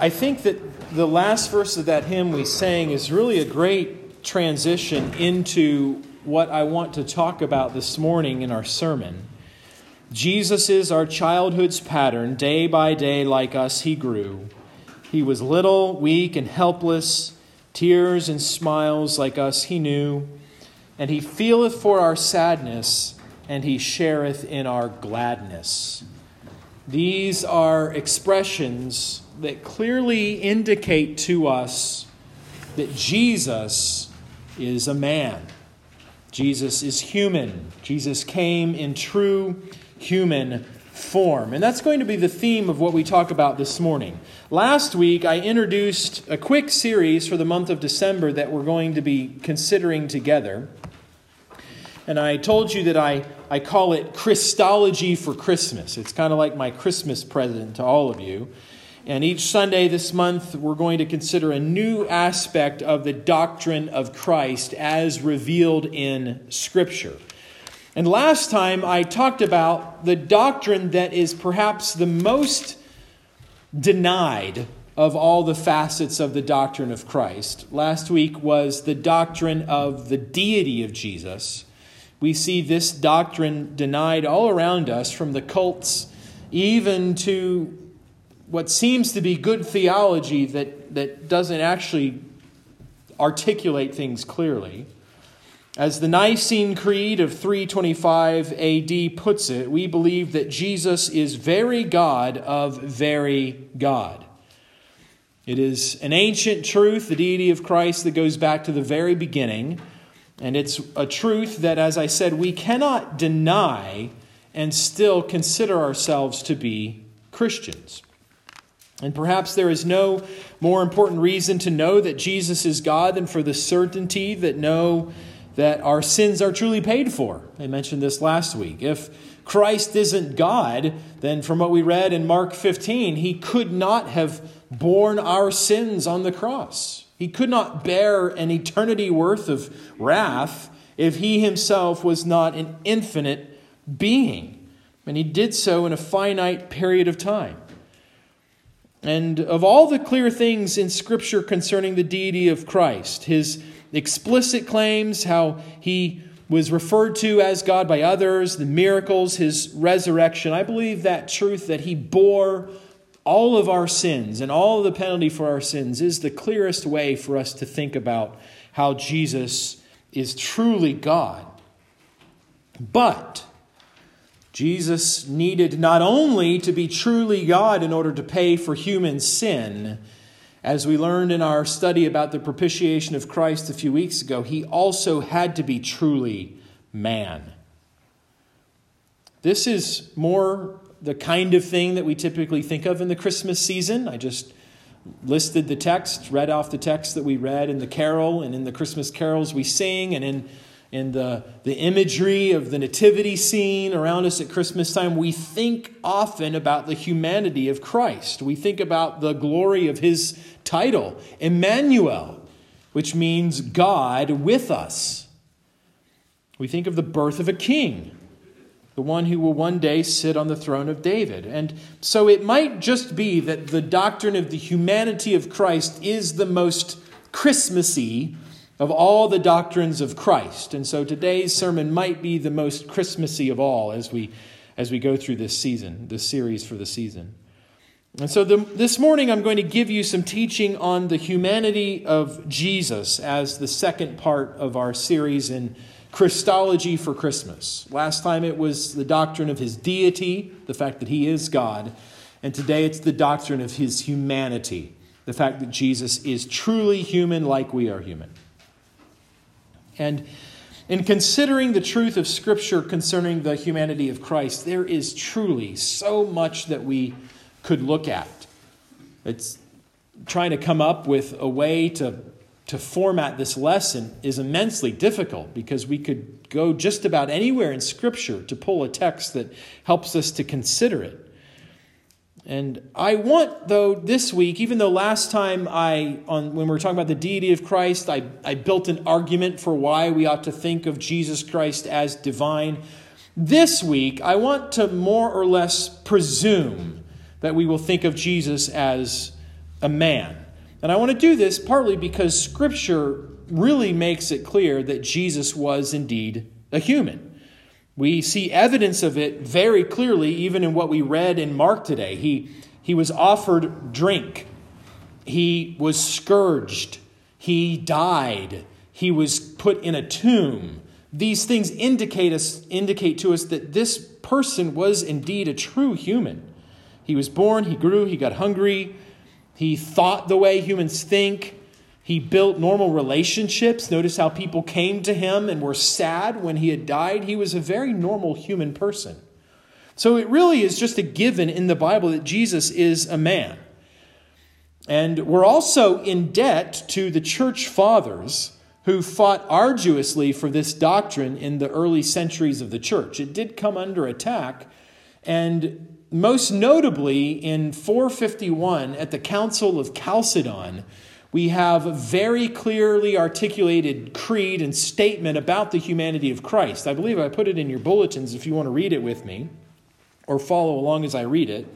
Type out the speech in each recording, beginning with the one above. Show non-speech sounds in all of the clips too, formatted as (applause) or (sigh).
I think that the last verse of that hymn we sang is really a great transition into what I want to talk about this morning in our sermon. Jesus is our childhood's pattern. Day by day, like us, he grew. He was little, weak, and helpless. Tears and smiles like us he knew. And he feeleth for our sadness, and he shareth in our gladness. These are expressions that clearly indicate to us that Jesus is a man. Jesus is human. Jesus came in true human form. And that's going to be the theme of what we talk about this morning. Last week, I introduced a quick series for the month of December that we're going to be considering together. And I told you that I, I call it Christology for Christmas. It's kind of like my Christmas present to all of you. And each Sunday this month, we're going to consider a new aspect of the doctrine of Christ as revealed in Scripture. And last time, I talked about the doctrine that is perhaps the most denied of all the facets of the doctrine of Christ. Last week was the doctrine of the deity of Jesus. We see this doctrine denied all around us, from the cults even to what seems to be good theology that, that doesn't actually articulate things clearly. As the Nicene Creed of 325 AD puts it, we believe that Jesus is very God of very God. It is an ancient truth, the deity of Christ, that goes back to the very beginning. And it's a truth that, as I said, we cannot deny and still consider ourselves to be Christians. And perhaps there is no more important reason to know that Jesus is God than for the certainty that know that our sins are truly paid for. I mentioned this last week. If Christ isn't God, then from what we read in Mark 15, he could not have borne our sins on the cross. He could not bear an eternity worth of wrath if he himself was not an infinite being. And he did so in a finite period of time. And of all the clear things in Scripture concerning the deity of Christ, his explicit claims, how he was referred to as God by others, the miracles, his resurrection, I believe that truth that he bore all of our sins and all of the penalty for our sins is the clearest way for us to think about how Jesus is truly God. But Jesus needed not only to be truly God in order to pay for human sin, as we learned in our study about the propitiation of Christ a few weeks ago, he also had to be truly man. This is more the kind of thing that we typically think of in the Christmas season. I just listed the text, read off the text that we read in the carol and in the Christmas carols we sing, and in, in the, the imagery of the nativity scene around us at Christmas time. We think often about the humanity of Christ. We think about the glory of his title, Emmanuel, which means God with us. We think of the birth of a king the one who will one day sit on the throne of David. And so it might just be that the doctrine of the humanity of Christ is the most Christmassy of all the doctrines of Christ. And so today's sermon might be the most Christmassy of all as we as we go through this season, this series for the season. And so the, this morning I'm going to give you some teaching on the humanity of Jesus as the second part of our series in Christology for Christmas. Last time it was the doctrine of his deity, the fact that he is God. And today it's the doctrine of his humanity, the fact that Jesus is truly human like we are human. And in considering the truth of Scripture concerning the humanity of Christ, there is truly so much that we could look at. It's trying to come up with a way to to format this lesson is immensely difficult because we could go just about anywhere in Scripture to pull a text that helps us to consider it. And I want, though, this week, even though last time I, on, when we were talking about the deity of Christ, I, I built an argument for why we ought to think of Jesus Christ as divine. This week, I want to more or less presume that we will think of Jesus as a man. And I want to do this partly because Scripture really makes it clear that Jesus was indeed a human. We see evidence of it very clearly, even in what we read in Mark today. He, he was offered drink, he was scourged, he died, he was put in a tomb. These things indicate, us, indicate to us that this person was indeed a true human. He was born, he grew, he got hungry, he thought the way humans think. He built normal relationships. Notice how people came to him and were sad when he had died. He was a very normal human person. So it really is just a given in the Bible that Jesus is a man. And we're also in debt to the church fathers who fought arduously for this doctrine in the early centuries of the church. It did come under attack, and most notably in 451 at the Council of Chalcedon we have a very clearly articulated creed and statement about the humanity of Christ. I believe I put it in your bulletins if you want to read it with me or follow along as I read it.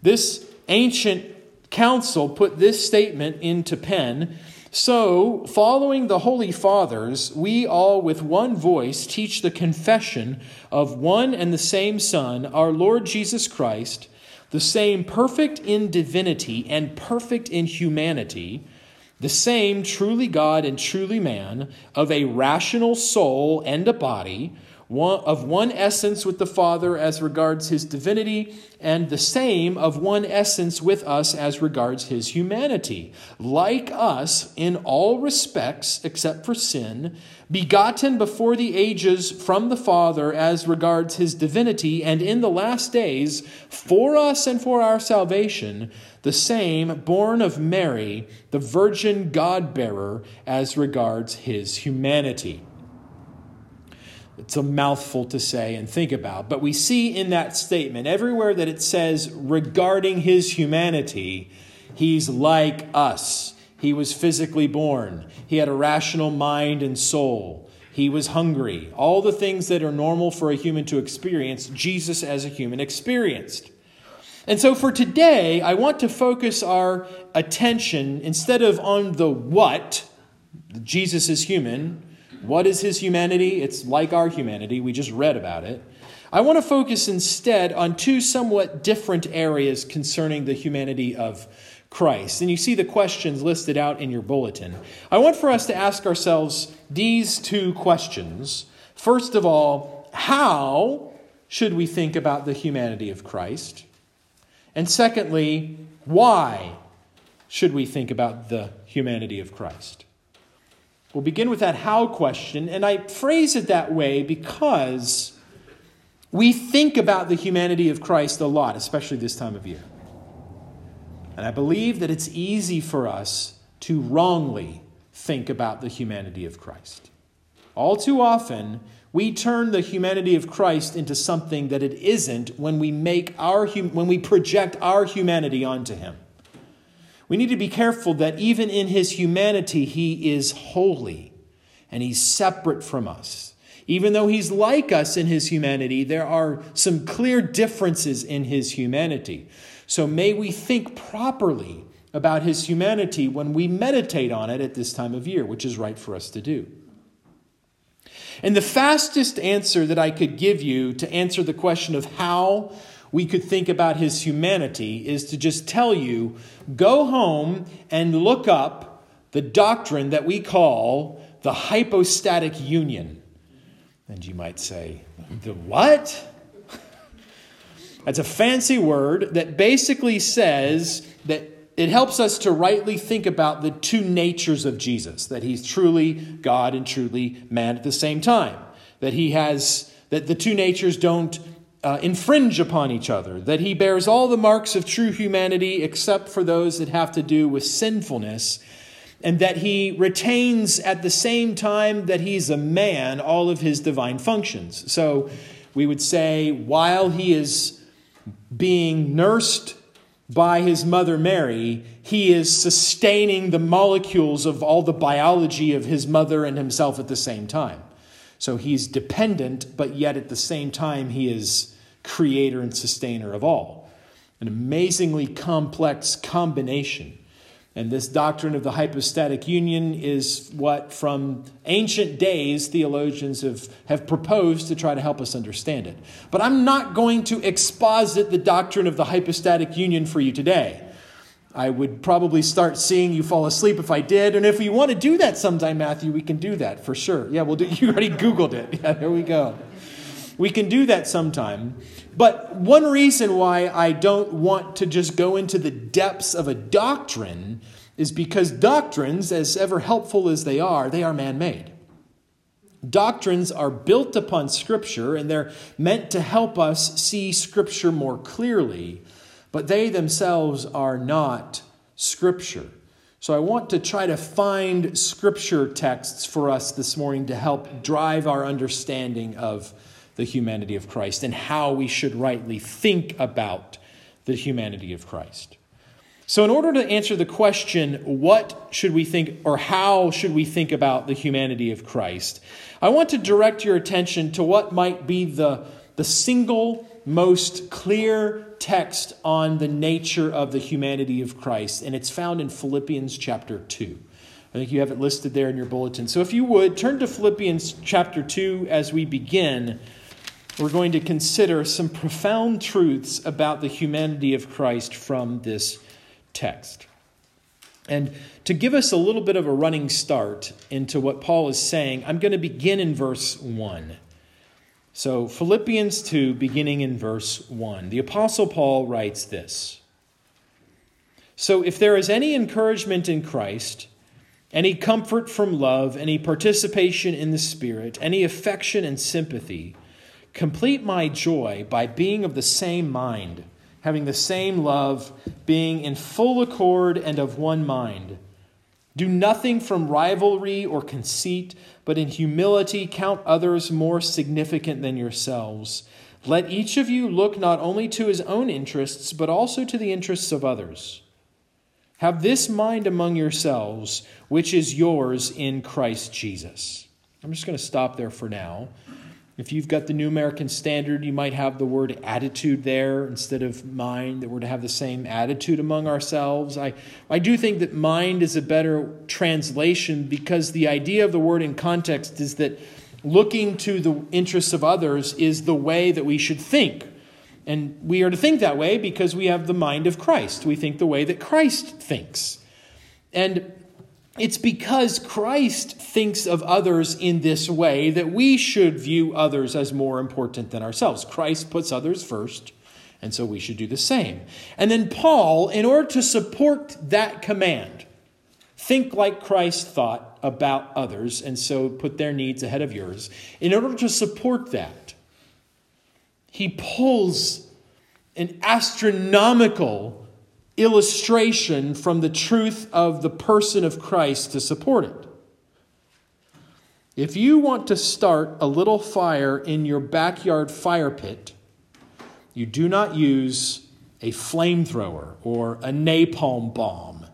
This ancient council put this statement into pen. So, following the Holy Fathers, we all with one voice teach the confession of one and the same Son, our Lord Jesus Christ the same perfect in divinity and perfect in humanity, the same truly God and truly man, of a rational soul and a body, one, of one essence with the Father as regards his divinity, and the same of one essence with us as regards his humanity, like us in all respects except for sin, begotten before the ages from the Father as regards his divinity, and in the last days, for us and for our salvation, the same born of Mary, the virgin God bearer, as regards his humanity. It's a mouthful to say and think about. But we see in that statement, everywhere that it says regarding his humanity, he's like us. He was physically born, he had a rational mind and soul. He was hungry. All the things that are normal for a human to experience, Jesus as a human experienced. And so for today, I want to focus our attention instead of on the what, Jesus is human, what is his humanity? It's like our humanity. We just read about it. I want to focus instead on two somewhat different areas concerning the humanity of Christ. And you see the questions listed out in your bulletin. I want for us to ask ourselves these two questions. First of all, how should we think about the humanity of Christ? And secondly, why should we think about the humanity of Christ? We'll begin with that how question, and I phrase it that way because we think about the humanity of Christ a lot, especially this time of year. And I believe that it's easy for us to wrongly think about the humanity of Christ. All too often, we turn the humanity of Christ into something that it isn't when we make our when we project our humanity onto him. We need to be careful that even in his humanity, he is holy and he's separate from us. Even though he's like us in his humanity, there are some clear differences in his humanity. So may we think properly about his humanity when we meditate on it at this time of year, which is right for us to do. And the fastest answer that I could give you to answer the question of how we could think about his humanity is to just tell you go home and look up the doctrine that we call the hypostatic union. And you might say, the what? That's a fancy word that basically says that it helps us to rightly think about the two natures of Jesus that he's truly God and truly man at the same time. That he has, that the two natures don't uh, infringe upon each other, that he bears all the marks of true humanity except for those that have to do with sinfulness, and that he retains at the same time that he's a man all of his divine functions. So we would say, while he is being nursed by his mother Mary, he is sustaining the molecules of all the biology of his mother and himself at the same time. So he's dependent, but yet at the same time, he is creator and sustainer of all. an amazingly complex combination. And this doctrine of the hypostatic union is what, from ancient days, theologians have, have proposed to try to help us understand it. But I'm not going to exposit the doctrine of the hypostatic union for you today. I would probably start seeing you fall asleep if I did. And if you want to do that sometime, Matthew, we can do that for sure. Yeah, we'll do. (laughs) You already Googled it. Yeah, there we go. We can do that sometime. But one reason why I don't want to just go into the depths of a doctrine is because doctrines, as ever helpful as they are, they are man made. Doctrines are built upon Scripture and they're meant to help us see Scripture more clearly, but they themselves are not Scripture. So I want to try to find Scripture texts for us this morning to help drive our understanding of the humanity of Christ and how we should rightly think about the humanity of Christ. So, in order to answer the question, what should we think or how should we think about the humanity of Christ, I want to direct your attention to what might be the, the single most clear text on the nature of the humanity of Christ, and it's found in Philippians chapter 2. I think you have it listed there in your bulletin. So, if you would, turn to Philippians chapter 2 as we begin we're going to consider some profound truths about the humanity of Christ from this text. And to give us a little bit of a running start into what Paul is saying, I'm going to begin in verse 1. So, Philippians 2, beginning in verse 1, the Apostle Paul writes this So, if there is any encouragement in Christ, any comfort from love, any participation in the Spirit, any affection and sympathy, Complete my joy by being of the same mind, having the same love, being in full accord and of one mind. Do nothing from rivalry or conceit, but in humility count others more significant than yourselves. Let each of you look not only to his own interests, but also to the interests of others. Have this mind among yourselves, which is yours in Christ Jesus. I'm just going to stop there for now. If you've got the New American Standard, you might have the word attitude there instead of mind, that we're to have the same attitude among ourselves. I, I do think that mind is a better translation because the idea of the word in context is that looking to the interests of others is the way that we should think. And we are to think that way because we have the mind of Christ. We think the way that Christ thinks. And it's because Christ thinks of others in this way that we should view others as more important than ourselves. Christ puts others first, and so we should do the same. And then Paul, in order to support that command, think like Christ thought about others, and so put their needs ahead of yours, in order to support that, he pulls an astronomical illustration from the truth of the person of Christ to support it. If you want to start a little fire in your backyard fire pit, you do not use a flamethrower or a napalm bomb.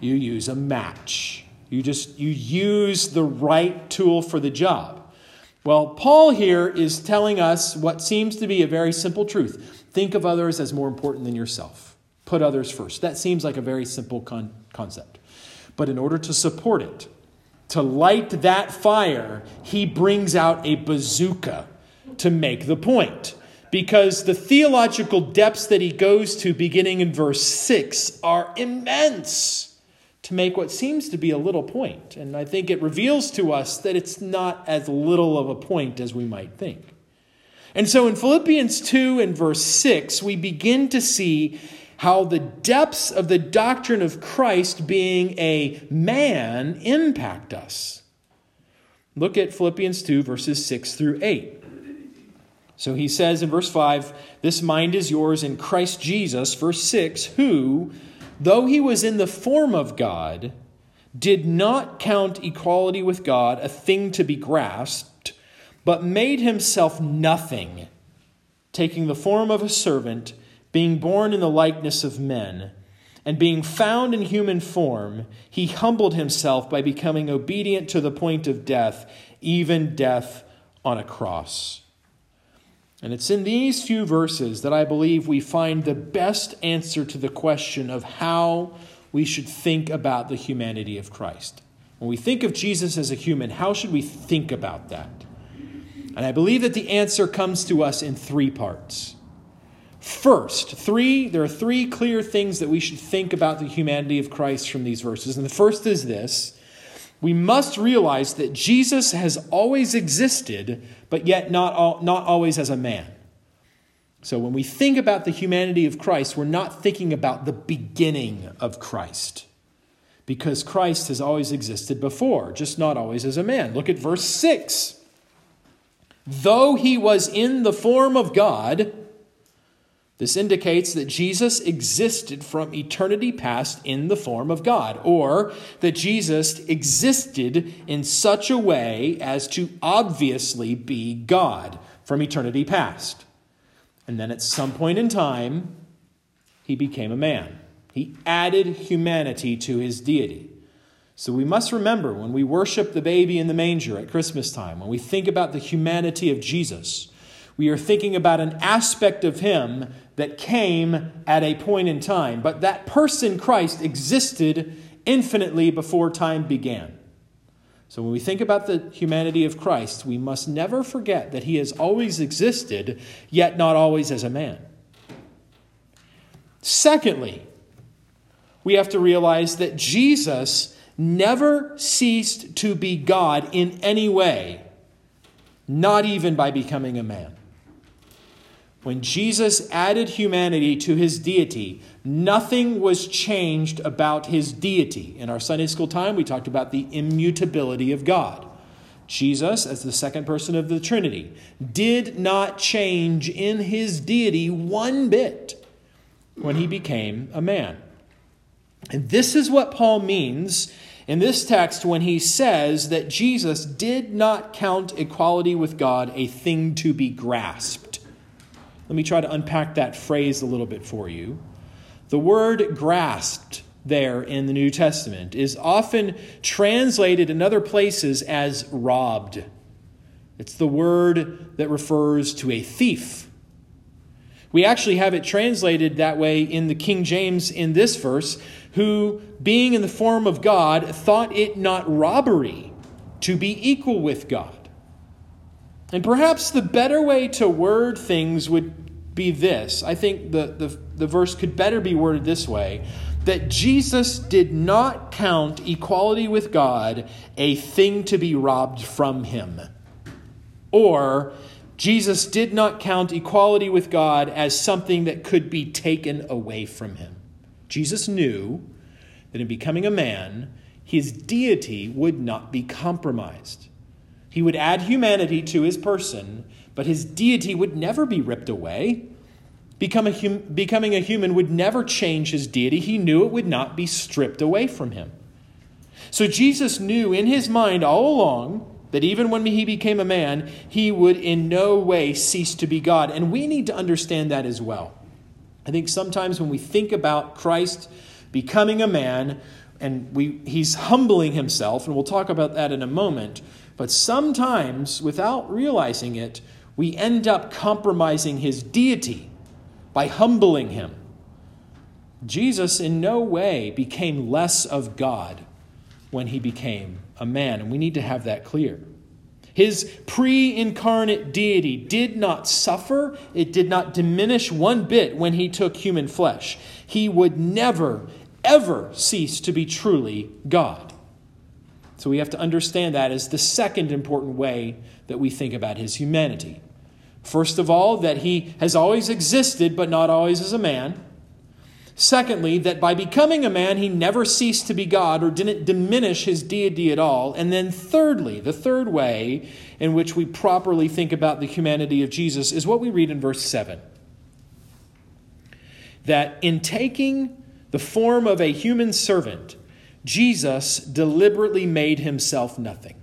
You use a match. You just you use the right tool for the job. Well, Paul here is telling us what seems to be a very simple truth. Think of others as more important than yourself put others first. That seems like a very simple con- concept. But in order to support it, to light that fire, he brings out a bazooka to make the point. Because the theological depths that he goes to beginning in verse 6 are immense to make what seems to be a little point. And I think it reveals to us that it's not as little of a point as we might think. And so in Philippians 2 and verse 6, we begin to see how the depths of the doctrine of Christ being a man impact us. Look at Philippians 2, verses 6 through 8. So he says in verse 5, This mind is yours in Christ Jesus, verse 6, who, though he was in the form of God, did not count equality with God a thing to be grasped, but made himself nothing, taking the form of a servant being born in the likeness of men, and being found in human form, he humbled himself by becoming obedient to the point of death, even death on a cross. And it's in these few verses that I believe we find the best answer to the question of how we should think about the humanity of Christ. When we think of Jesus as a human, how should we think about that? And I believe that the answer comes to us in three parts. First, three there are three clear things that we should think about the humanity of Christ from these verses. And the first is this, we must realize that Jesus has always existed, but yet not, all, not always as a man. So when we think about the humanity of Christ, we're not thinking about the beginning of Christ, because Christ has always existed before, just not always as a man. Look at verse 6. Though he was in the form of God, this indicates that Jesus existed from eternity past in the form of God, or that Jesus existed in such a way as to obviously be God from eternity past. And then at some point in time, he became a man. He added humanity to his deity. So we must remember when we worship the baby in the manger at Christmas time, when we think about the humanity of Jesus, we are thinking about an aspect of him that came at a point in time. But that person, Christ, existed infinitely before time began. So when we think about the humanity of Christ, we must never forget that he has always existed, yet not always as a man. Secondly, we have to realize that Jesus never ceased to be God in any way, not even by becoming a man. When Jesus added humanity to his deity, nothing was changed about his deity. In our Sunday school time, we talked about the immutability of God. Jesus, as the second person of the Trinity, did not change in his deity one bit when he became a man. And this is what Paul means in this text when he says that Jesus did not count equality with God a thing to be grasped. Let me try to unpack that phrase a little bit for you. The word grasped there in the New Testament is often translated in other places as robbed. It's the word that refers to a thief. We actually have it translated that way in the King James in this verse, who, being in the form of God, thought it not robbery to be equal with God. And perhaps the better way to word things would be this. I think the, the, the verse could better be worded this way that Jesus did not count equality with God a thing to be robbed from him. Or Jesus did not count equality with God as something that could be taken away from him. Jesus knew that in becoming a man, his deity would not be compromised. He would add humanity to his person, but his deity would never be ripped away. Become a hum- becoming a human would never change his deity. He knew it would not be stripped away from him. So Jesus knew in his mind all along that even when he became a man, he would in no way cease to be God. And we need to understand that as well. I think sometimes when we think about Christ becoming a man, and we, he's humbling himself, and we'll talk about that in a moment, but sometimes without realizing it, we end up compromising his deity by humbling him. Jesus in no way became less of God when he became a man, and we need to have that clear. His pre incarnate deity did not suffer, it did not diminish one bit when he took human flesh. He would never, ever cease to be truly God. So we have to understand that as the second important way that we think about his humanity. First of all, that he has always existed, but not always as a man. Secondly, that by becoming a man, he never ceased to be God or didn't diminish his deity at all. And then, thirdly, the third way in which we properly think about the humanity of Jesus is what we read in verse 7 that in taking the form of a human servant, Jesus deliberately made himself nothing.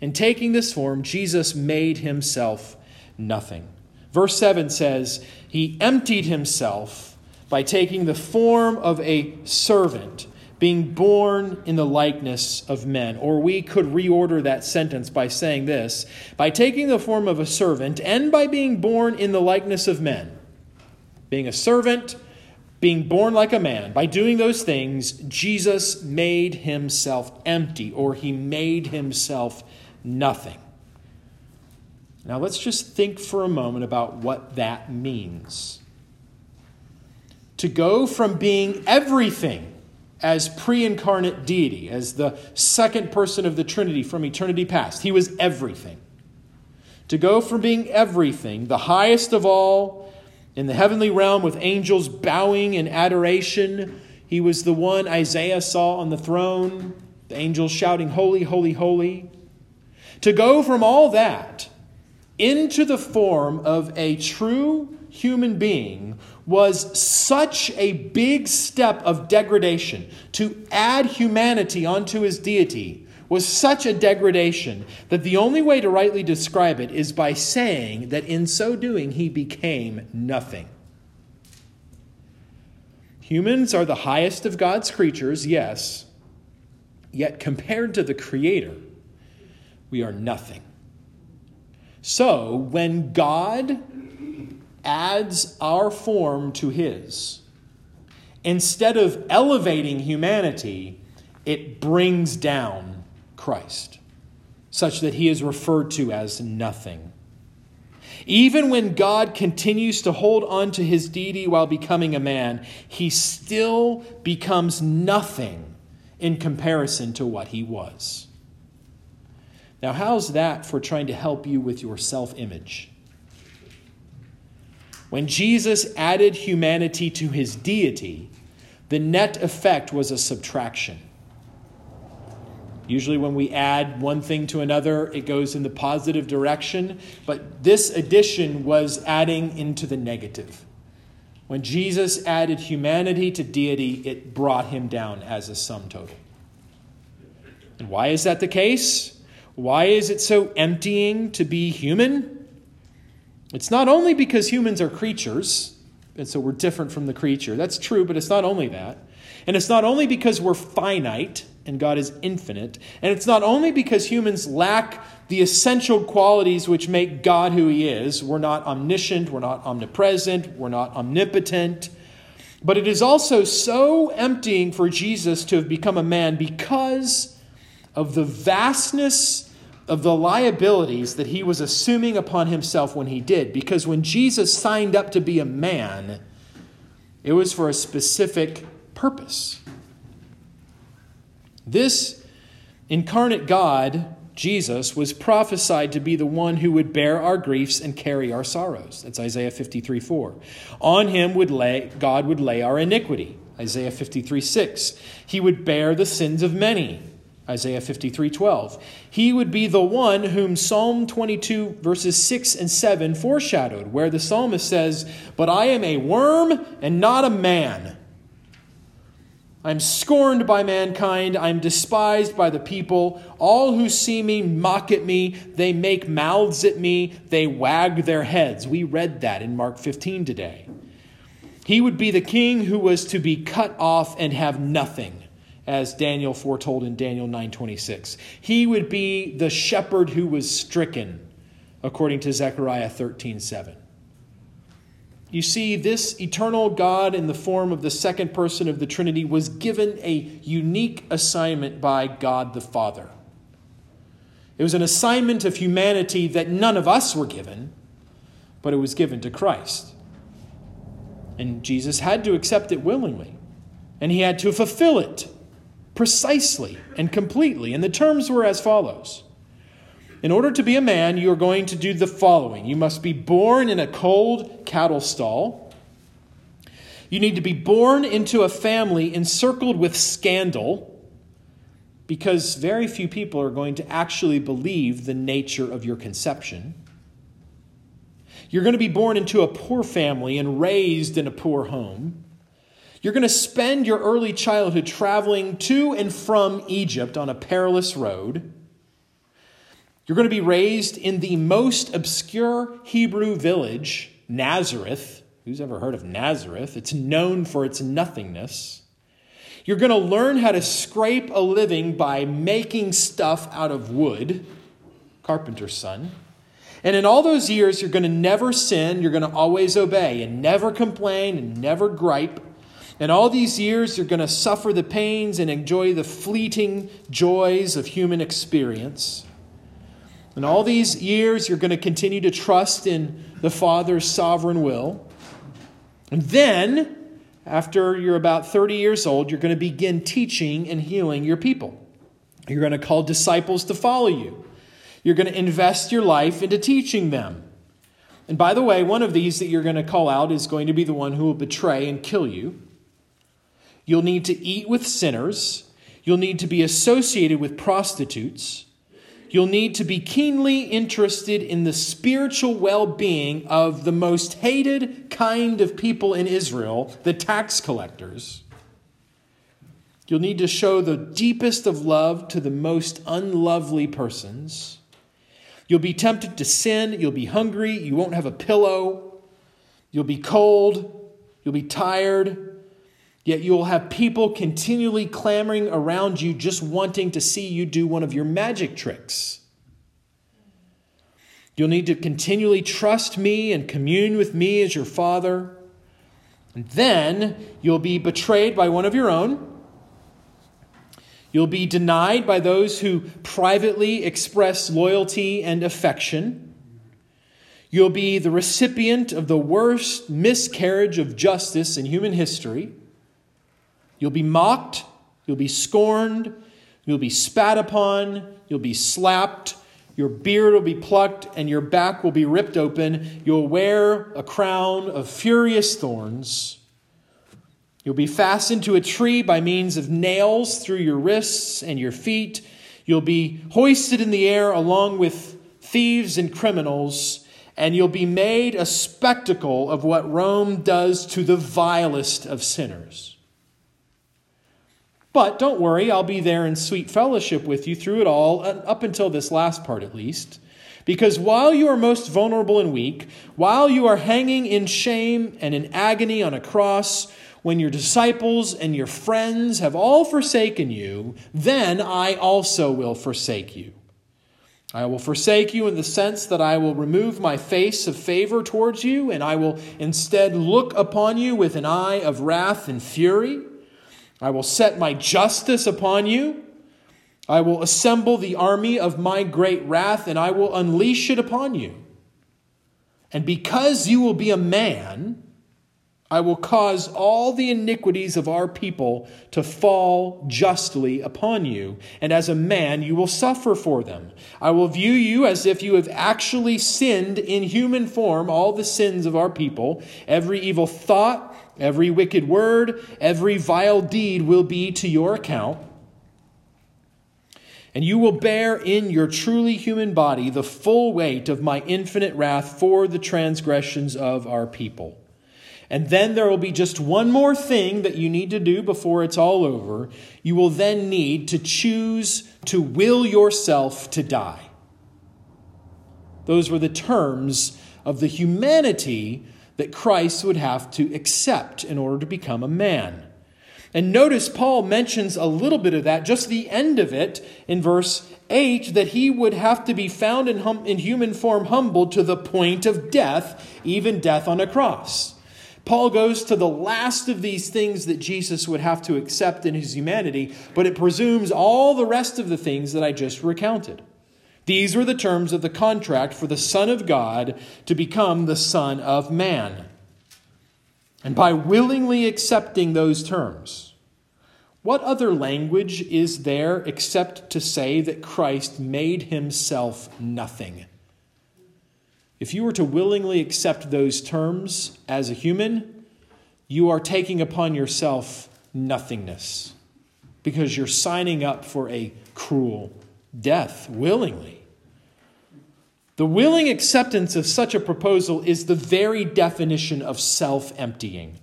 In taking this form, Jesus made himself nothing. Verse 7 says, He emptied himself by taking the form of a servant, being born in the likeness of men. Or we could reorder that sentence by saying this by taking the form of a servant and by being born in the likeness of men. Being a servant, being born like a man, by doing those things, Jesus made himself empty, or he made himself nothing. Now let's just think for a moment about what that means. To go from being everything as pre incarnate deity, as the second person of the Trinity from eternity past. He was everything. To go from being everything, the highest of all, in the heavenly realm with angels bowing in adoration, he was the one Isaiah saw on the throne, the angels shouting, Holy, holy, holy. To go from all that into the form of a true human being was such a big step of degradation. To add humanity onto his deity was such a degradation that the only way to rightly describe it is by saying that in so doing he became nothing. Humans are the highest of God's creatures, yes, yet compared to the Creator, we are nothing. So, when God adds our form to his. Instead of elevating humanity, it brings down Christ, such that he is referred to as nothing. Even when God continues to hold on to his deity while becoming a man, he still becomes nothing in comparison to what he was. Now, how's that for trying to help you with your self image? When Jesus added humanity to his deity, the net effect was a subtraction. Usually, when we add one thing to another, it goes in the positive direction, but this addition was adding into the negative. When Jesus added humanity to deity, it brought him down as a sum total. And why is that the case? Why is it so emptying to be human? It's not only because humans are creatures, and so we're different from the creature. That's true, but it's not only that. And it's not only because we're finite and God is infinite. And it's not only because humans lack the essential qualities which make God who he is. We're not omniscient, we're not omnipresent, we're not omnipotent. But it is also so emptying for Jesus to have become a man because of the vastness of the liabilities that he was assuming upon himself when he did. Because when Jesus signed up to be a man, it was for a specific purpose. This incarnate God, Jesus, was prophesied to be the one who would bear our griefs and carry our sorrows. That's Isaiah 53 4. On him would lay, God would lay our iniquity. Isaiah 53 6. He would bear the sins of many. Isaiah 53 12. He would be the one whom Psalm 22, verses 6 and 7 foreshadowed, where the psalmist says, But I am a worm and not a man. I'm scorned by mankind. I'm despised by the people. All who see me mock at me. They make mouths at me. They wag their heads. We read that in Mark 15 today. He would be the king who was to be cut off and have nothing as Daniel foretold in Daniel 9:26. He would be the shepherd who was stricken according to Zechariah 13:7. You see, this eternal God in the form of the second person of the Trinity was given a unique assignment by God the Father. It was an assignment of humanity that none of us were given, but it was given to Christ. And Jesus had to accept it willingly, and he had to fulfill it precisely and completely. And the terms were as follows In order to be a man, you are going to do the following you must be born in a cold cattle stall. You need to be born into a family encircled with scandal, because very few people are going to actually believe the nature of your conception. You're going to be born into a poor family and raised in a poor home. You're going to spend your early childhood traveling to and from Egypt on a perilous road. You're going to be raised in the most obscure Hebrew village, Nazareth. Who's ever heard of Nazareth? It's known for its nothingness. You're going to learn how to scrape a living by making stuff out of wood, carpenter's son. And in all those years, you're going to never sin, you're going to always obey, and never complain, and never gripe. And all these years, you're going to suffer the pains and enjoy the fleeting joys of human experience. And all these years, you're going to continue to trust in the Father's sovereign will. And then, after you're about 30 years old, you're going to begin teaching and healing your people. You're going to call disciples to follow you. You're going to invest your life into teaching them. And by the way, one of these that you're going to call out is going to be the one who will betray and kill you. You'll need to eat with sinners. You'll need to be associated with prostitutes. You'll need to be keenly interested in the spiritual well being of the most hated kind of people in Israel, the tax collectors. You'll need to show the deepest of love to the most unlovely persons. You'll be tempted to sin. You'll be hungry. You won't have a pillow. You'll be cold. You'll be tired. Yet you'll have people continually clamoring around you, just wanting to see you do one of your magic tricks. You'll need to continually trust me and commune with me as your Father. And then you'll be betrayed by one of your own You'll be denied by those who privately express loyalty and affection. You'll be the recipient of the worst miscarriage of justice in human history. You'll be mocked. You'll be scorned. You'll be spat upon. You'll be slapped. Your beard will be plucked and your back will be ripped open. You'll wear a crown of furious thorns. You'll be fastened to a tree by means of nails through your wrists and your feet. You'll be hoisted in the air along with thieves and criminals, and you'll be made a spectacle of what Rome does to the vilest of sinners. But don't worry, I'll be there in sweet fellowship with you through it all, uh, up until this last part at least. Because while you are most vulnerable and weak, while you are hanging in shame and in agony on a cross, when your disciples and your friends have all forsaken you, then I also will forsake you. I will forsake you in the sense that I will remove my face of favor towards you, and I will instead look upon you with an eye of wrath and fury. I will set my justice upon you. I will assemble the army of my great wrath, and I will unleash it upon you. And because you will be a man, I will cause all the iniquities of our people to fall justly upon you, and as a man you will suffer for them. I will view you as if you have actually sinned in human form all the sins of our people. Every evil thought, every wicked word, every vile deed will be to your account. And you will bear in your truly human body the full weight of my infinite wrath for the transgressions of our people. And then there will be just one more thing that you need to do before it's all over. You will then need to choose to will yourself to die. Those were the terms of the humanity that Christ would have to accept in order to become a man. And notice Paul mentions a little bit of that, just the end of it in verse 8, that he would have to be found in, hum, in human form humbled to the point of death, even death on a cross. Paul goes to the last of these things that Jesus would have to accept in his humanity, but it presumes all the rest of the things that I just recounted. These were the terms of the contract for the Son of God to become the Son of Man. And by willingly accepting those terms, what other language is there except to say that Christ made himself nothing? If you were to willingly accept those terms as a human, you are taking upon yourself nothingness because you're signing up for a cruel death willingly. The willing acceptance of such a proposal is the very definition of self emptying.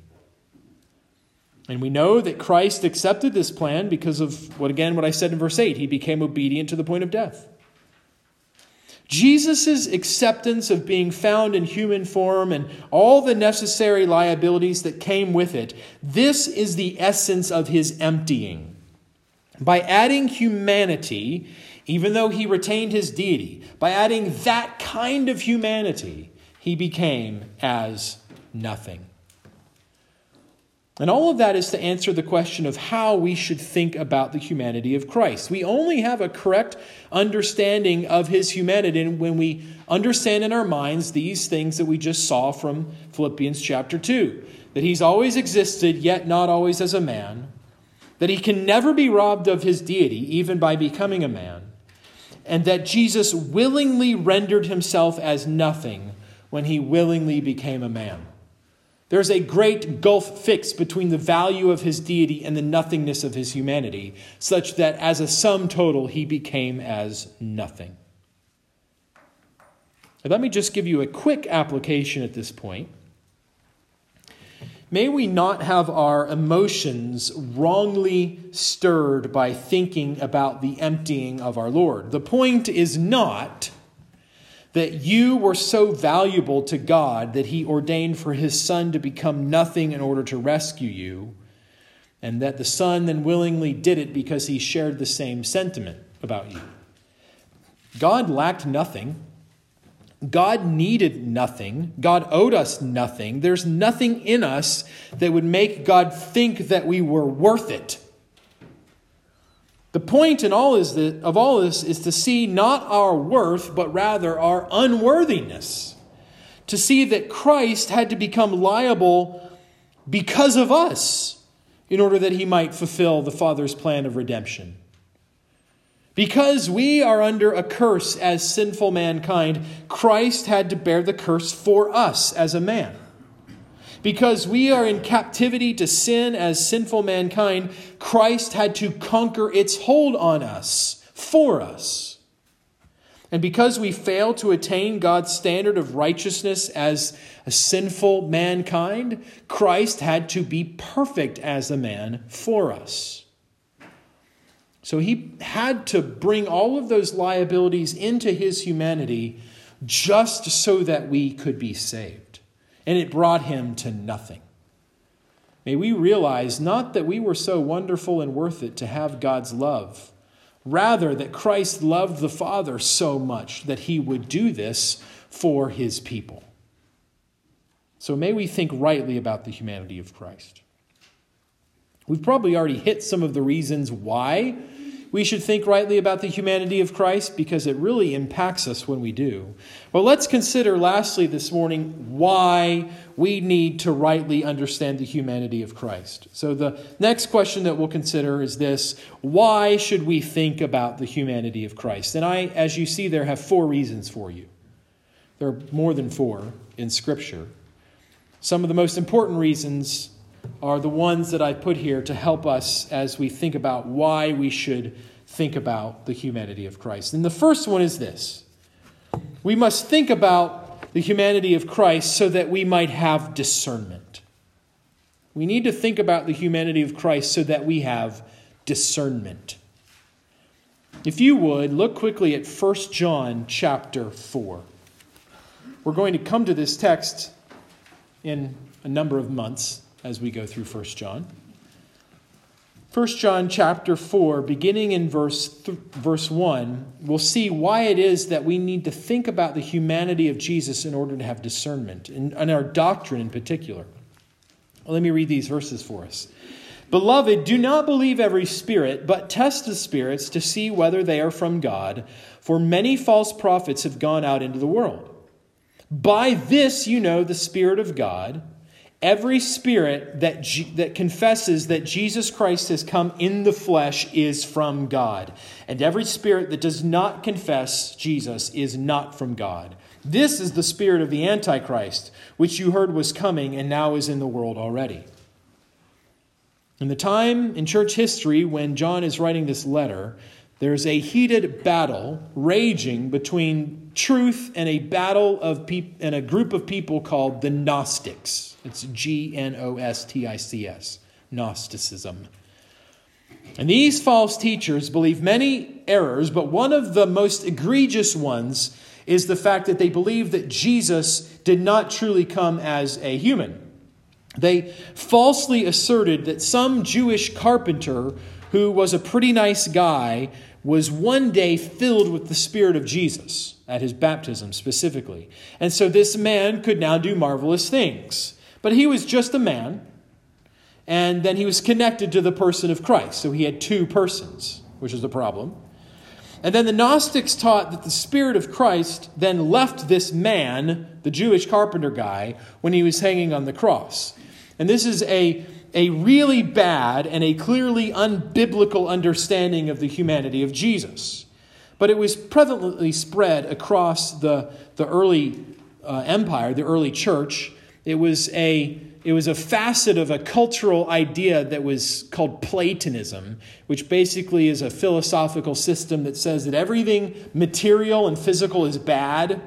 And we know that Christ accepted this plan because of what, again, what I said in verse 8. He became obedient to the point of death. Jesus' acceptance of being found in human form and all the necessary liabilities that came with it, this is the essence of his emptying. By adding humanity, even though he retained his deity, by adding that kind of humanity, he became as nothing. And all of that is to answer the question of how we should think about the humanity of Christ. We only have a correct understanding of his humanity when we understand in our minds these things that we just saw from Philippians chapter 2 that he's always existed, yet not always as a man, that he can never be robbed of his deity, even by becoming a man, and that Jesus willingly rendered himself as nothing when he willingly became a man. There's a great gulf fixed between the value of his deity and the nothingness of his humanity, such that as a sum total, he became as nothing. Now, let me just give you a quick application at this point. May we not have our emotions wrongly stirred by thinking about the emptying of our Lord. The point is not that you were so valuable to God that He ordained for His Son to become nothing in order to rescue you, and that the Son then willingly did it because He shared the same sentiment about you. God lacked nothing. God needed nothing. God owed us nothing. There's nothing in us that would make God think that we were worth it. The point in all is that, of all this is to see not our worth, but rather our unworthiness. To see that Christ had to become liable because of us in order that he might fulfill the Father's plan of redemption. Because we are under a curse as sinful mankind, Christ had to bear the curse for us as a man. Because we are in captivity to sin as sinful mankind, Christ had to conquer its hold on us for us. And because we fail to attain God's standard of righteousness as a sinful mankind, Christ had to be perfect as a man for us. So he had to bring all of those liabilities into his humanity just so that we could be saved and it brought him to nothing. May we realize not that we were so wonderful and worth it to have God's love, rather, that Christ loved the Father so much that he would do this for his people. So may we think rightly about the humanity of Christ. We've probably already hit some of the reasons why we should think rightly about the humanity of Christ because it really impacts us when we do. Well, let's consider lastly this morning why we need to rightly understand the humanity of Christ. So, the next question that we'll consider is this Why should we think about the humanity of Christ? And I, as you see there, have four reasons for you. There are more than four in Scripture. Some of the most important reasons are the ones that I put here to help us as we think about why we should think about the humanity of Christ. And the first one is this we must think about the humanity of Christ so that we might have discernment. We need to think about the humanity of Christ so that we have discernment. If you would, look quickly at 1 John chapter 4. We're going to come to this text in a number of months as we go through 1 John. 1 John chapter 4, beginning in verse, th- verse 1, we'll see why it is that we need to think about the humanity of Jesus in order to have discernment, and, and our doctrine in particular. Well, let me read these verses for us. Beloved, do not believe every spirit, but test the spirits to see whether they are from God, for many false prophets have gone out into the world. By this you know the Spirit of God. Every spirit that, G- that confesses that Jesus Christ has come in the flesh is from God. And every spirit that does not confess Jesus is not from God. This is the spirit of the Antichrist, which you heard was coming and now is in the world already. In the time in church history when John is writing this letter, there's a heated battle raging between truth and a battle of peop- and a group of people called the Gnostics. It's G N O S T I C S, Gnosticism. And these false teachers believe many errors, but one of the most egregious ones is the fact that they believe that Jesus did not truly come as a human. They falsely asserted that some Jewish carpenter who was a pretty nice guy was one day filled with the Spirit of Jesus at his baptism specifically. And so this man could now do marvelous things. But he was just a man, and then he was connected to the person of Christ. So he had two persons, which is the problem. And then the Gnostics taught that the Spirit of Christ then left this man, the Jewish carpenter guy, when he was hanging on the cross. And this is a, a really bad and a clearly unbiblical understanding of the humanity of Jesus. But it was prevalently spread across the, the early uh, empire, the early church. It was, a, it was a facet of a cultural idea that was called Platonism, which basically is a philosophical system that says that everything material and physical is bad,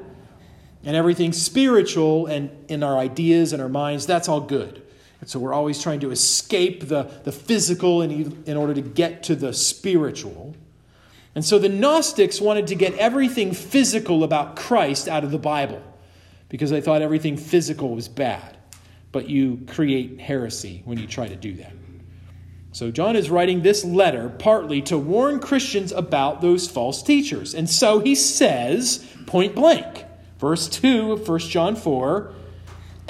and everything spiritual and in our ideas and our minds, that's all good. And so we're always trying to escape the, the physical in, in order to get to the spiritual. And so the Gnostics wanted to get everything physical about Christ out of the Bible because they thought everything physical was bad. But you create heresy when you try to do that. So John is writing this letter partly to warn Christians about those false teachers. And so he says, point blank, verse 2 of 1 John 4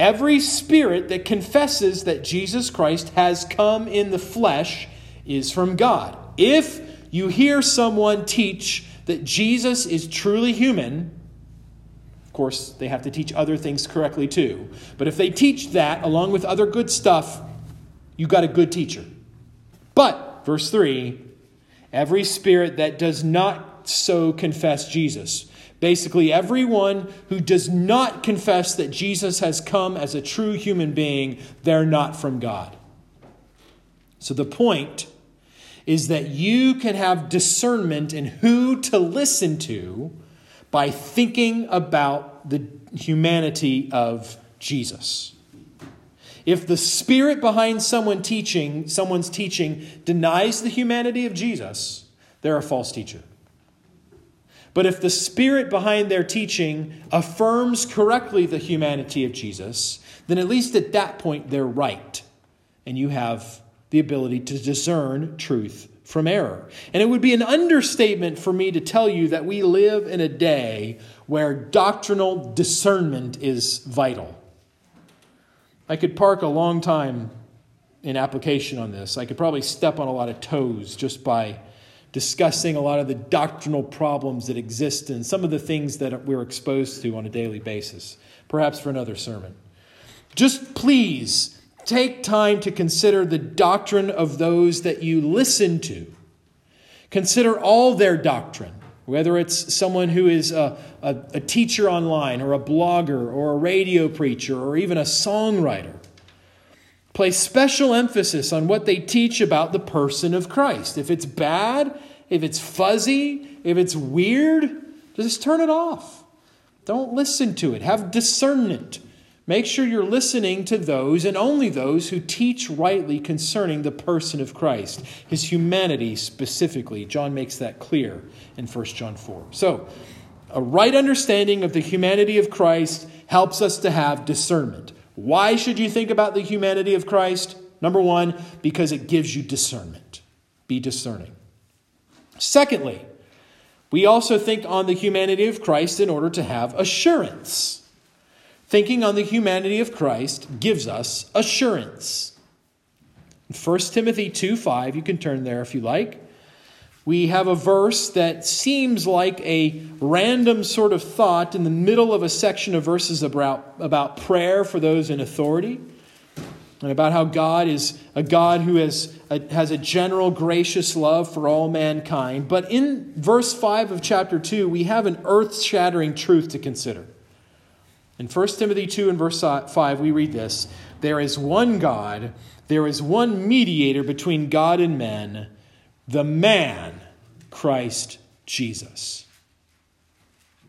Every spirit that confesses that Jesus Christ has come in the flesh is from God. If you hear someone teach that Jesus is truly human, of course, they have to teach other things correctly too. But if they teach that along with other good stuff, you got a good teacher. But, verse 3 every spirit that does not so confess Jesus, Basically, everyone who does not confess that Jesus has come as a true human being, they're not from God. So the point is that you can have discernment in who to listen to by thinking about the humanity of Jesus. If the spirit behind someone teaching, someone's teaching denies the humanity of Jesus, they're a false teacher. But if the spirit behind their teaching affirms correctly the humanity of Jesus, then at least at that point they're right. And you have the ability to discern truth from error. And it would be an understatement for me to tell you that we live in a day where doctrinal discernment is vital. I could park a long time in application on this. I could probably step on a lot of toes just by discussing a lot of the doctrinal problems that exist and some of the things that we're exposed to on a daily basis, perhaps for another sermon. Just please take time to consider the doctrine of those that you listen to. Consider all their doctrine, whether it's someone who is a, a, a teacher online, or a blogger, or a radio preacher, or even a songwriter. Place special emphasis on what they teach about the person of Christ. If it's bad, if it's fuzzy, if it's weird, just turn it off. Don't listen to it. Have discernment. Make sure you're listening to those and only those who teach rightly concerning the person of Christ, his humanity specifically. John makes that clear in 1 John 4. So, a right understanding of the humanity of Christ helps us to have discernment. Why should you think about the humanity of Christ? Number one, because it gives you discernment. Be discerning. Secondly, we also think on the humanity of Christ in order to have assurance. Thinking on the humanity of Christ gives us assurance. In 1 Timothy 2 5, you can turn there if you like we have a verse that seems like a random sort of thought in the middle of a section of verses about, about prayer for those in authority and about how God is a God who has a, has a general gracious love for all mankind. But in verse 5 of chapter 2, we have an earth shattering truth to consider. In 1 Timothy 2 and verse 5, we read this There is one God, there is one mediator between God and men the man, Christ Jesus.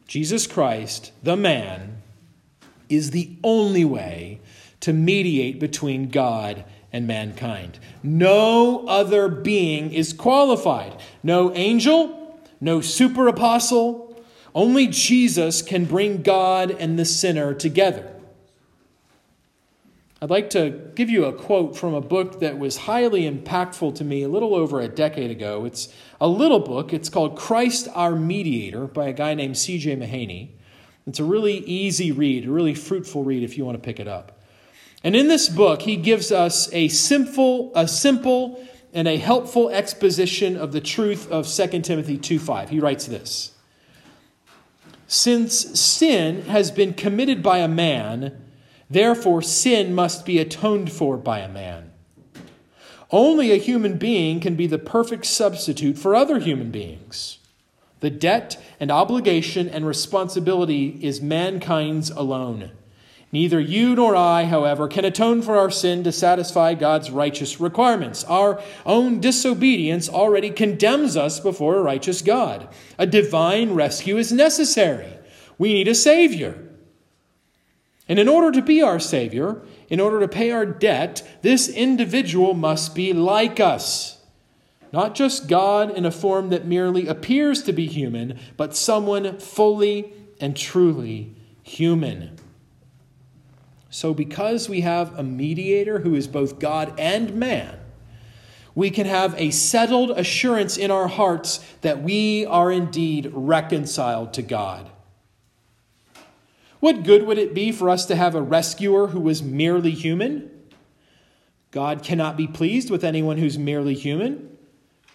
Jesus Christ, the man, is the only way to mediate between God and mankind. No other being is qualified. No angel, no super apostle, Only Jesus can bring God and the sinner together. I'd like to give you a quote from a book that was highly impactful to me a little over a decade ago. It's a little book. It's called Christ Our Mediator by a guy named C.J. Mahaney. It's a really easy read, a really fruitful read if you want to pick it up. And in this book, he gives us a simple, a simple and a helpful exposition of the truth of 2 Timothy 2:5. He writes this: Since sin has been committed by a man, Therefore, sin must be atoned for by a man. Only a human being can be the perfect substitute for other human beings. The debt and obligation and responsibility is mankind's alone. Neither you nor I, however, can atone for our sin to satisfy God's righteous requirements. Our own disobedience already condemns us before a righteous God. A divine rescue is necessary. We need a Savior. And in order to be our Savior, in order to pay our debt, this individual must be like us. Not just God in a form that merely appears to be human, but someone fully and truly human. So, because we have a mediator who is both God and man, we can have a settled assurance in our hearts that we are indeed reconciled to God. What good would it be for us to have a rescuer who was merely human? God cannot be pleased with anyone who's merely human,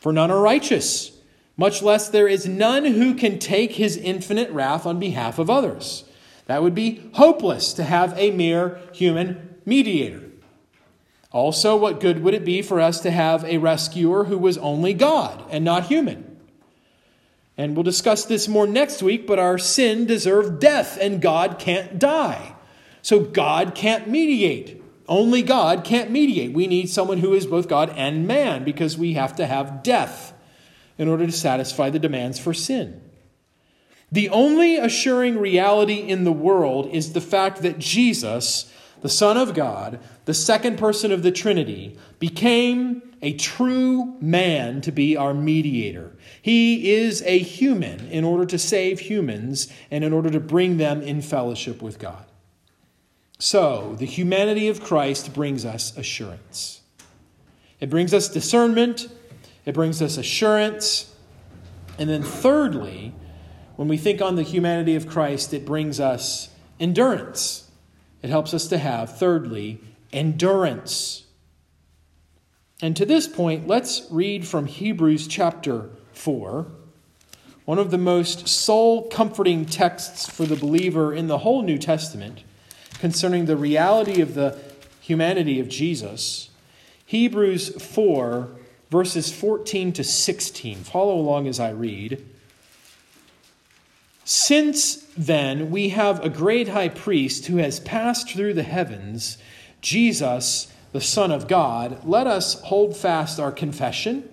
for none are righteous, much less there is none who can take his infinite wrath on behalf of others. That would be hopeless to have a mere human mediator. Also, what good would it be for us to have a rescuer who was only God and not human? And we'll discuss this more next week, but our sin deserved death, and God can't die. So God can't mediate. Only God can't mediate. We need someone who is both God and man because we have to have death in order to satisfy the demands for sin. The only assuring reality in the world is the fact that Jesus, the Son of God, the second person of the Trinity, became a true man to be our mediator. He is a human in order to save humans and in order to bring them in fellowship with God. So, the humanity of Christ brings us assurance. It brings us discernment, it brings us assurance. And then, thirdly, when we think on the humanity of Christ, it brings us endurance. It helps us to have, thirdly, endurance. And to this point, let's read from Hebrews chapter 4, one of the most soul comforting texts for the believer in the whole New Testament concerning the reality of the humanity of Jesus. Hebrews 4, verses 14 to 16. Follow along as I read. Since then we have a great high priest who has passed through the heavens, Jesus the Son of God, let us hold fast our confession.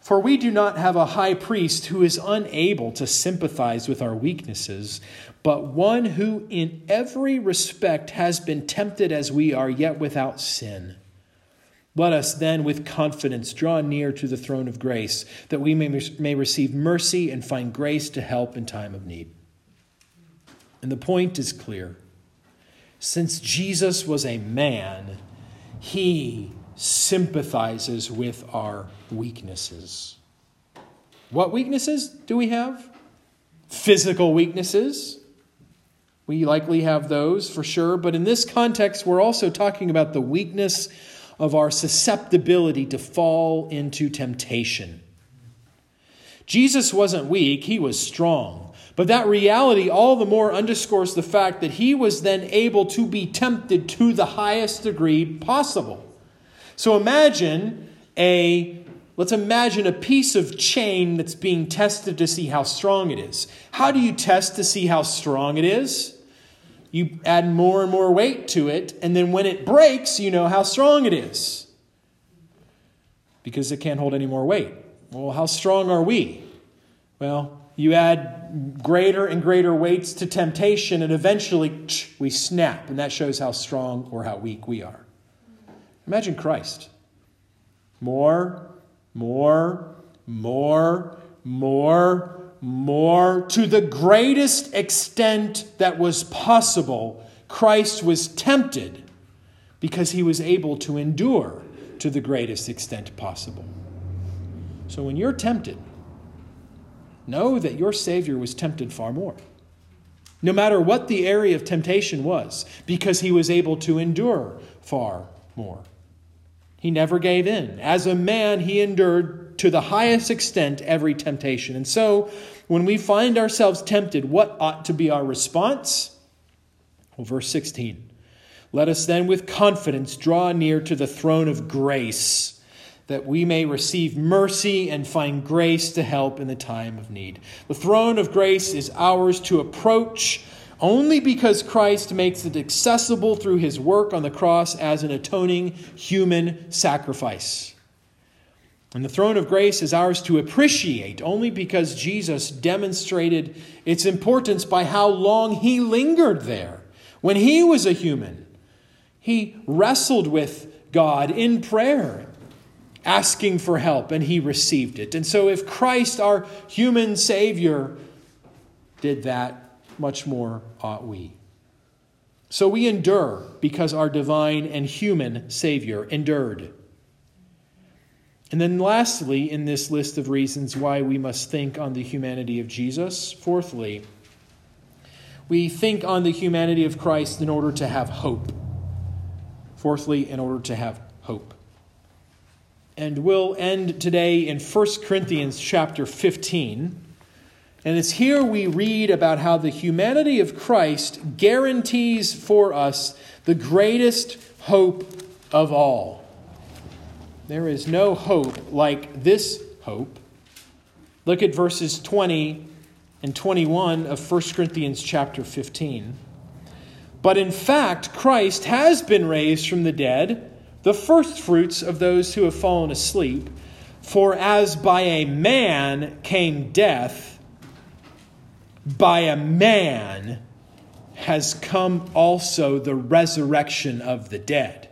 For we do not have a high priest who is unable to sympathize with our weaknesses, but one who in every respect has been tempted as we are, yet without sin. Let us then, with confidence, draw near to the throne of grace, that we may, may receive mercy and find grace to help in time of need. And the point is clear. Since Jesus was a man, he sympathizes with our weaknesses. What weaknesses do we have? Physical weaknesses. We likely have those for sure, but in this context, we're also talking about the weakness of our susceptibility to fall into temptation. Jesus wasn't weak, he was strong. But that reality all the more underscores the fact that he was then able to be tempted to the highest degree possible. So imagine a let's imagine a piece of chain that's being tested to see how strong it is. How do you test to see how strong it is? You add more and more weight to it, and then when it breaks, you know how strong it is. Because it can't hold any more weight. Well, how strong are we? Well, you add greater and greater weights to temptation, and eventually we snap, and that shows how strong or how weak we are. Imagine Christ. More, more, more, more, more, to the greatest extent that was possible, Christ was tempted because he was able to endure to the greatest extent possible. So when you're tempted, know that your Savior was tempted far more. No matter what the area of temptation was, because he was able to endure far more. He never gave in. As a man, he endured to the highest extent every temptation. And so, when we find ourselves tempted, what ought to be our response? Well, verse 16. Let us then with confidence draw near to the throne of grace, that we may receive mercy and find grace to help in the time of need. The throne of grace is ours to approach only because Christ makes it accessible through his work on the cross as an atoning human sacrifice. And the throne of grace is ours to appreciate only because Jesus demonstrated its importance by how long he lingered there when he was a human. He wrestled with God in prayer, asking for help, and he received it. And so, if Christ, our human Savior, did that, much more ought we. So we endure because our divine and human Savior endured. And then, lastly, in this list of reasons why we must think on the humanity of Jesus, fourthly, we think on the humanity of Christ in order to have hope. Fourthly, in order to have hope. And we'll end today in 1 Corinthians chapter 15 and it's here we read about how the humanity of Christ guarantees for us the greatest hope of all. There is no hope like this hope. Look at verses 20 and 21 of 1 Corinthians chapter 15. But in fact, Christ has been raised from the dead, the firstfruits of those who have fallen asleep. For as by a man came death, by a man has come also the resurrection of the dead.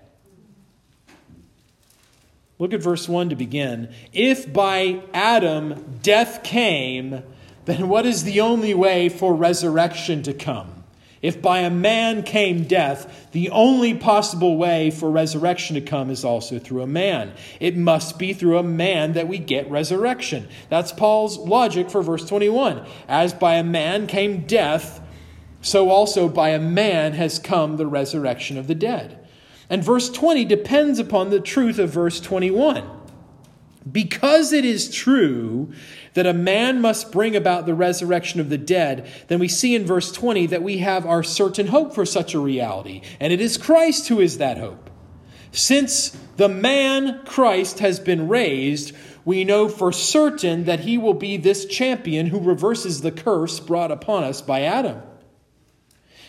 Look at verse 1 to begin. If by Adam death came, then what is the only way for resurrection to come? If by a man came death, the only possible way for resurrection to come is also through a man. It must be through a man that we get resurrection. That's Paul's logic for verse 21. As by a man came death, so also by a man has come the resurrection of the dead. And verse 20 depends upon the truth of verse 21. Because it is true that a man must bring about the resurrection of the dead, then we see in verse 20 that we have our certain hope for such a reality, and it is Christ who is that hope. Since the man Christ has been raised, we know for certain that he will be this champion who reverses the curse brought upon us by Adam.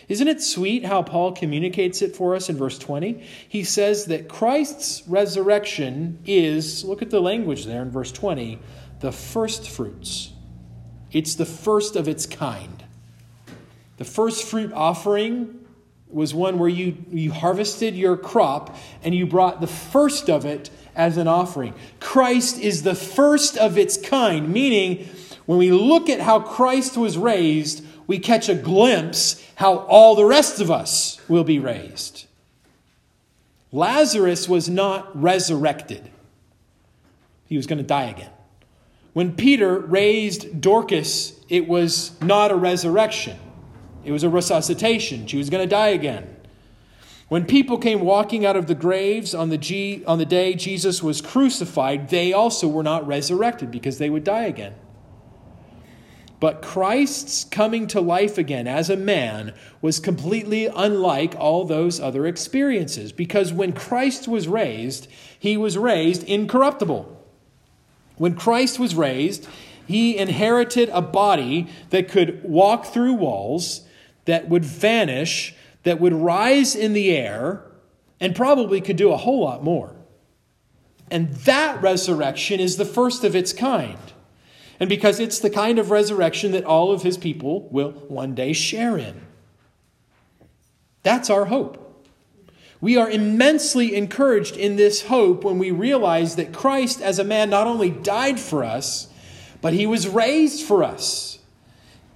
Isn't it sweet how Paul communicates it for us in verse 20? He says that Christ's resurrection is, look at the language there in verse 20, the first fruits. It's the first of its kind. The first fruit offering was one where you, you harvested your crop and you brought the first of it as an offering. Christ is the first of its kind, meaning when we look at how Christ was raised, we catch a glimpse how all the rest of us will be raised. Lazarus was not resurrected, he was going to die again. When Peter raised Dorcas, it was not a resurrection, it was a resuscitation. She was going to die again. When people came walking out of the graves on the, G, on the day Jesus was crucified, they also were not resurrected because they would die again. But Christ's coming to life again as a man was completely unlike all those other experiences because when Christ was raised, he was raised incorruptible. When Christ was raised, he inherited a body that could walk through walls, that would vanish, that would rise in the air, and probably could do a whole lot more. And that resurrection is the first of its kind and because it's the kind of resurrection that all of his people will one day share in. That's our hope. We are immensely encouraged in this hope when we realize that Christ, as a man, not only died for us, but he was raised for us.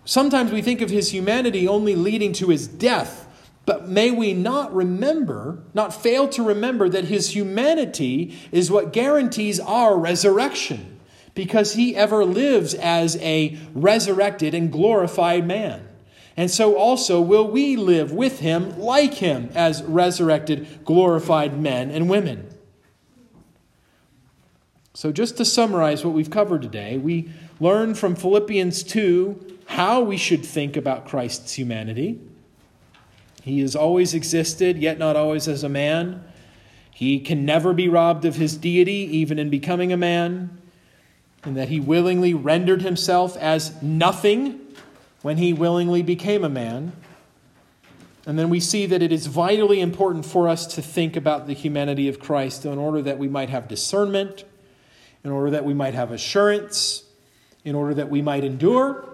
Sometimes we think of his humanity only leading to his death, but may we not remember, not fail to remember that his humanity is what guarantees our resurrection, because he ever lives as a resurrected and glorified man. And so also will we live with him like him as resurrected, glorified men and women. So, just to summarize what we've covered today, we learn from Philippians 2 how we should think about Christ's humanity. He has always existed, yet not always as a man. He can never be robbed of his deity, even in becoming a man, and that he willingly rendered himself as nothing when he willingly became a man. And then we see that it is vitally important for us to think about the humanity of Christ in order that we might have discernment, in order that we might have assurance, in order that we might endure,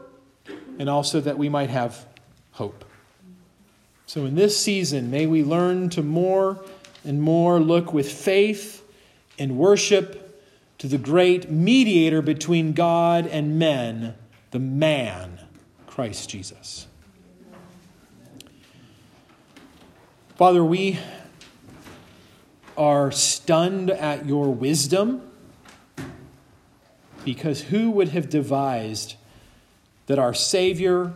and also that we might have hope. So, in this season, may we learn to more and more look with faith and worship to the great mediator between God and men, the man, Christ Jesus. Father, we are stunned at your wisdom because who would have devised that our Savior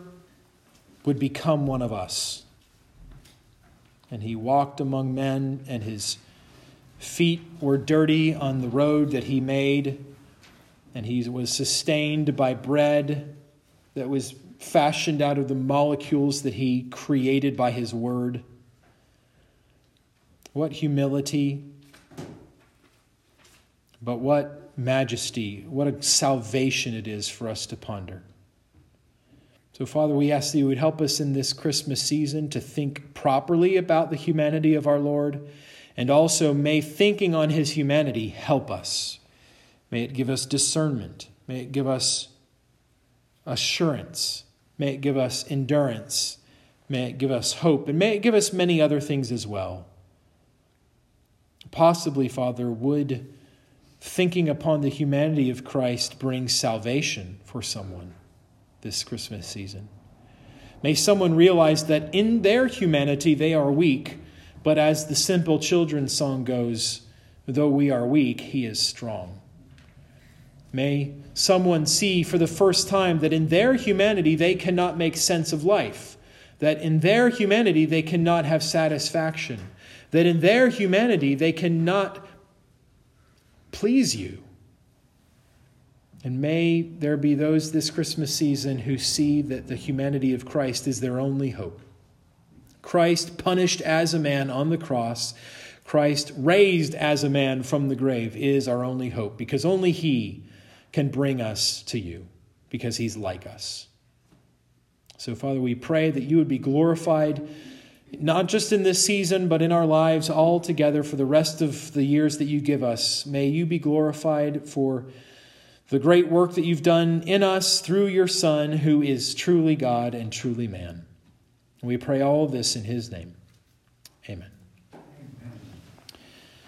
would become one of us? and he walked among men, and his feet were dirty on the road that he made, and he was sustained by bread that was fashioned out of the molecules that he created by his word. What humility, but what majesty, what a salvation it is for us to ponder. So, Father, we ask that you would help us in this Christmas season to think properly about the humanity of our Lord, and also may thinking on his humanity help us. May it give us discernment. May it give us assurance. May it give us endurance. May it give us hope. And may it give us many other things as well. Possibly, Father, would thinking upon the humanity of Christ bring salvation for someone? this Christmas season. May someone realize that in their humanity they are weak, but as the simple children's song goes, though we are weak, he is strong. May someone see for the first time that in their humanity they cannot make sense of life, that in their humanity they cannot have satisfaction, that in their humanity they cannot please you. And may there be those this Christmas season who see that the humanity of Christ is their only hope. Christ punished as a man on the cross, Christ raised as a man from the grave is our only hope because only He can bring us to you because He's like us. So, Father, we pray that you would be glorified not just in this season, but in our lives all together for the rest of the years that you give us. May you be glorified for the great work that you've done in us through your Son, who is truly God and truly man. We pray all this in his name.